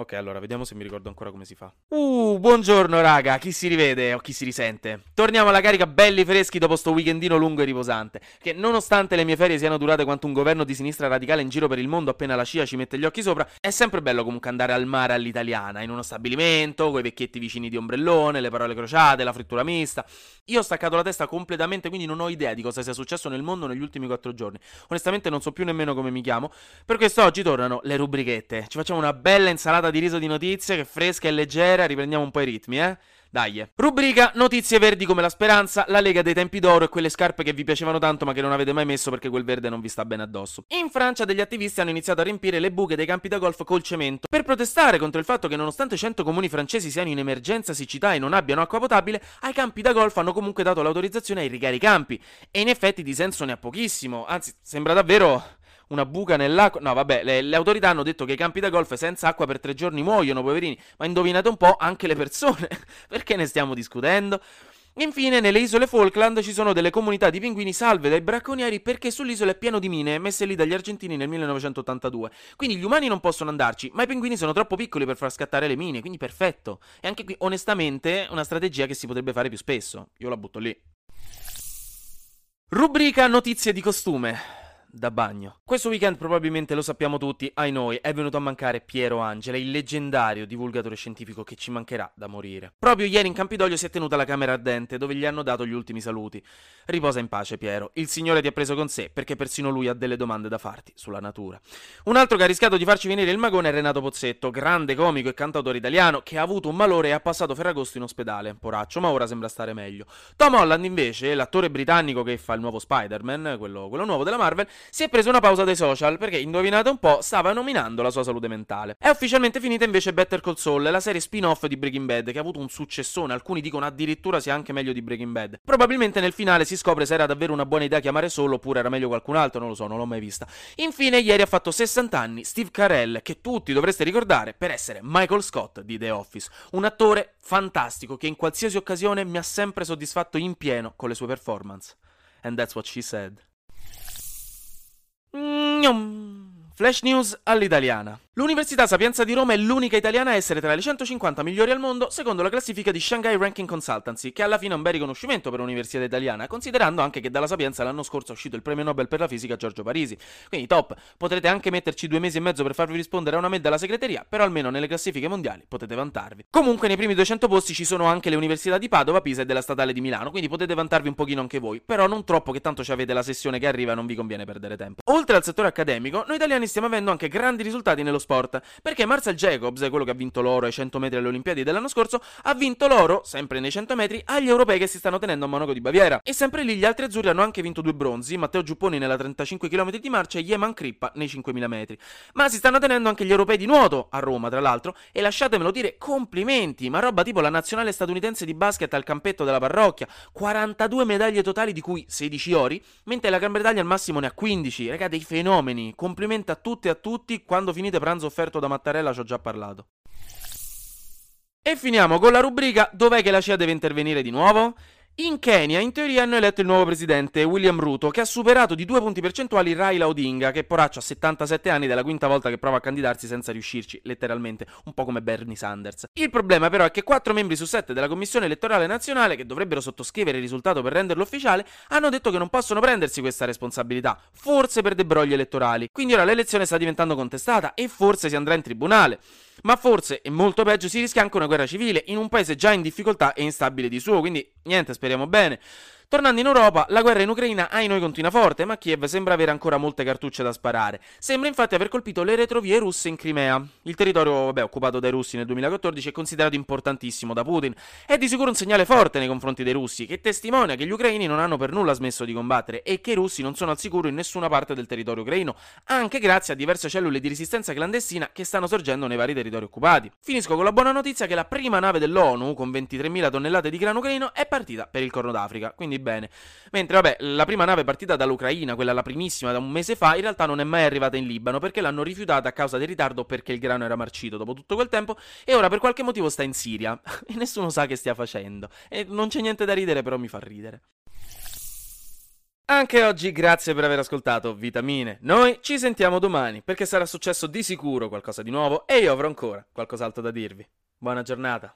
Ok, allora vediamo se mi ricordo ancora come si fa. Uh, buongiorno raga, chi si rivede o chi si risente? Torniamo alla carica belli freschi dopo sto weekendino lungo e riposante, che nonostante le mie ferie siano durate quanto un governo di sinistra radicale in giro per il mondo appena la scia ci mette gli occhi sopra, è sempre bello comunque andare al mare all'italiana, in uno stabilimento, coi vecchietti vicini di ombrellone, le parole crociate, la frittura mista. Io ho staccato la testa completamente, quindi non ho idea di cosa sia successo nel mondo negli ultimi quattro giorni. Onestamente non so più nemmeno come mi chiamo. Per questo oggi tornano le rubrichette. Ci facciamo una bella insalata di riso di notizie che è fresca e leggera, riprendiamo un po' i ritmi, eh? Dai. Rubrica Notizie verdi come la speranza, la Lega dei tempi d'oro e quelle scarpe che vi piacevano tanto ma che non avete mai messo perché quel verde non vi sta bene addosso. In Francia degli attivisti hanno iniziato a riempire le buche dei campi da golf col cemento per protestare contro il fatto che nonostante 100 comuni francesi siano in emergenza siccità e non abbiano acqua potabile, ai campi da golf hanno comunque dato l'autorizzazione a irrigare i campi. E in effetti di senso ne ha pochissimo, anzi sembra davvero una buca nell'acqua. No, vabbè, le, le, autorità hanno detto che i campi da golf senza acqua per tre giorni muoiono, poverini. Ma indovinate un po' anche le persone. Perché ne stiamo discutendo? Infine, nelle isole Falkland ci sono delle comunità di pinguini salve dai bracconieri perché sull'isola è pieno di mine messe lì dagli argentini nel 1982. Quindi gli umani non possono andarci, ma i pinguini sono troppo piccoli per far scattare le mine, quindi perfetto. E anche qui, onestamente, una strategia che si potrebbe fare più spesso. Io la butto lì. Rubrica notizie di costume da bagno. Questo weekend probabilmente lo sappiamo tutti, ai noi, è venuto a mancare Piero Angela, il leggendario divulgatore scientifico che ci mancherà da morire. Proprio ieri in Campidoglio si è tenuta la camera ardente, dove gli hanno dato gli ultimi saluti. Riposa in pace, Piero. Il Signore ti ha preso con sé, perché persino lui ha delle domande da farti sulla natura. Un altro che ha rischiato di farci venire il magone è Renato Pozzetto, grande comico e cantautore italiano, che ha avuto un malore e ha passato Ferragosto in ospedale. Poraccio, ma ora sembra stare meglio. Tom Holland, invece, l'attore britannico che fa il nuovo Spider-Man, quello, quello nuovo della Marvel, si è preso una pausa dai social perché, indovinate un po', stava nominando la sua salute mentale. È ufficialmente finita invece Better Call Saul, la serie spin-off di Breaking Bad, che ha avuto un successone, alcuni dicono addirittura sia anche meglio di Breaking Bad. Probabilmente nel finale si scopre se era davvero una buona idea chiamare Saul oppure era meglio qualcun altro, non lo so, non l'ho mai vista. Infine, ieri ha fatto 60 anni Steve Carell, che tutti dovreste ricordare per essere Michael Scott di The Office, un attore fantastico che in qualsiasi occasione mi ha sempre soddisfatto in pieno con le sue performance. And that's what she said. Flash news all'italiana. L'Università Sapienza di Roma è l'unica italiana a essere tra le 150 migliori al mondo secondo la classifica di Shanghai Ranking Consultancy, che alla fine è un bel riconoscimento per l'università italiana, considerando anche che dalla Sapienza l'anno scorso è uscito il premio Nobel per la fisica Giorgio Parisi. Quindi top, potrete anche metterci due mesi e mezzo per farvi rispondere a una mail dalla segreteria, però almeno nelle classifiche mondiali potete vantarvi. Comunque nei primi 200 posti ci sono anche le università di Padova, Pisa e della Statale di Milano, quindi potete vantarvi un pochino anche voi, però non troppo che tanto ci avete la sessione che arriva e non vi conviene perdere tempo. Oltre al settore accademico, noi italiani stiamo avendo anche grandi risultati nello sport, perché Marcel Jacobs, quello che ha vinto l'oro ai 100 metri alle Olimpiadi dell'anno scorso, ha vinto l'oro, sempre nei 100 metri, agli europei che si stanno tenendo a Monaco di Baviera. E sempre lì gli altri azzurri hanno anche vinto due bronzi, Matteo Giupponi nella 35 km di marcia e Yeman Crippa nei 5000 metri. Ma si stanno tenendo anche gli europei di nuoto, a Roma tra l'altro, e lasciatemelo dire, complimenti, ma roba tipo la nazionale statunitense di basket al campetto della parrocchia, 42 medaglie totali di cui 16 ori, mentre la Gran Bretagna al massimo ne ha 15. Raga, dei fenomeni. Complimenti a tutti e a tutti, quando finite pranzo offerto da Mattarella ci ho già parlato. E finiamo con la rubrica Dov'è che la CIA deve intervenire di nuovo? In Kenya, in teoria, hanno eletto il nuovo presidente, William Ruto, che ha superato di due punti percentuali Raila Odinga, che poraccio ha 77 anni ed è la quinta volta che prova a candidarsi senza riuscirci, letteralmente, un po' come Bernie Sanders. Il problema però è che quattro membri su sette della Commissione elettorale nazionale, che dovrebbero sottoscrivere il risultato per renderlo ufficiale, hanno detto che non possono prendersi questa responsabilità, forse per dei brogli elettorali. Quindi ora l'elezione sta diventando contestata e forse si andrà in tribunale. Ma forse, e molto peggio, si rischia anche una guerra civile in un paese già in difficoltà e instabile di suo, quindi niente, speriamo bene. Tornando in Europa, la guerra in Ucraina ai noi continua forte, ma Kiev sembra avere ancora molte cartucce da sparare. Sembra infatti aver colpito le retrovie russe in Crimea. Il territorio, vabbè, occupato dai russi nel 2014 è considerato importantissimo da Putin. È di sicuro un segnale forte nei confronti dei russi, che testimonia che gli ucraini non hanno per nulla smesso di combattere e che i russi non sono al sicuro in nessuna parte del territorio ucraino, anche grazie a diverse cellule di resistenza clandestina che stanno sorgendo nei vari territori occupati. Finisco con la buona notizia che la prima nave dell'ONU, con 23.000 tonnellate di grano ucraino, è partita per il Corno d'Africa, quindi bene. Mentre, vabbè, la prima nave partita dall'Ucraina, quella la primissima da un mese fa, in realtà non è mai arrivata in Libano perché l'hanno rifiutata a causa del ritardo perché il grano era marcito dopo tutto quel tempo e ora per qualche motivo sta in Siria e nessuno sa che stia facendo. E non c'è niente da ridere, però mi fa ridere. Anche oggi grazie per aver ascoltato Vitamine. Noi ci sentiamo domani perché sarà successo di sicuro qualcosa di nuovo e io avrò ancora qualcos'altro da dirvi. Buona giornata.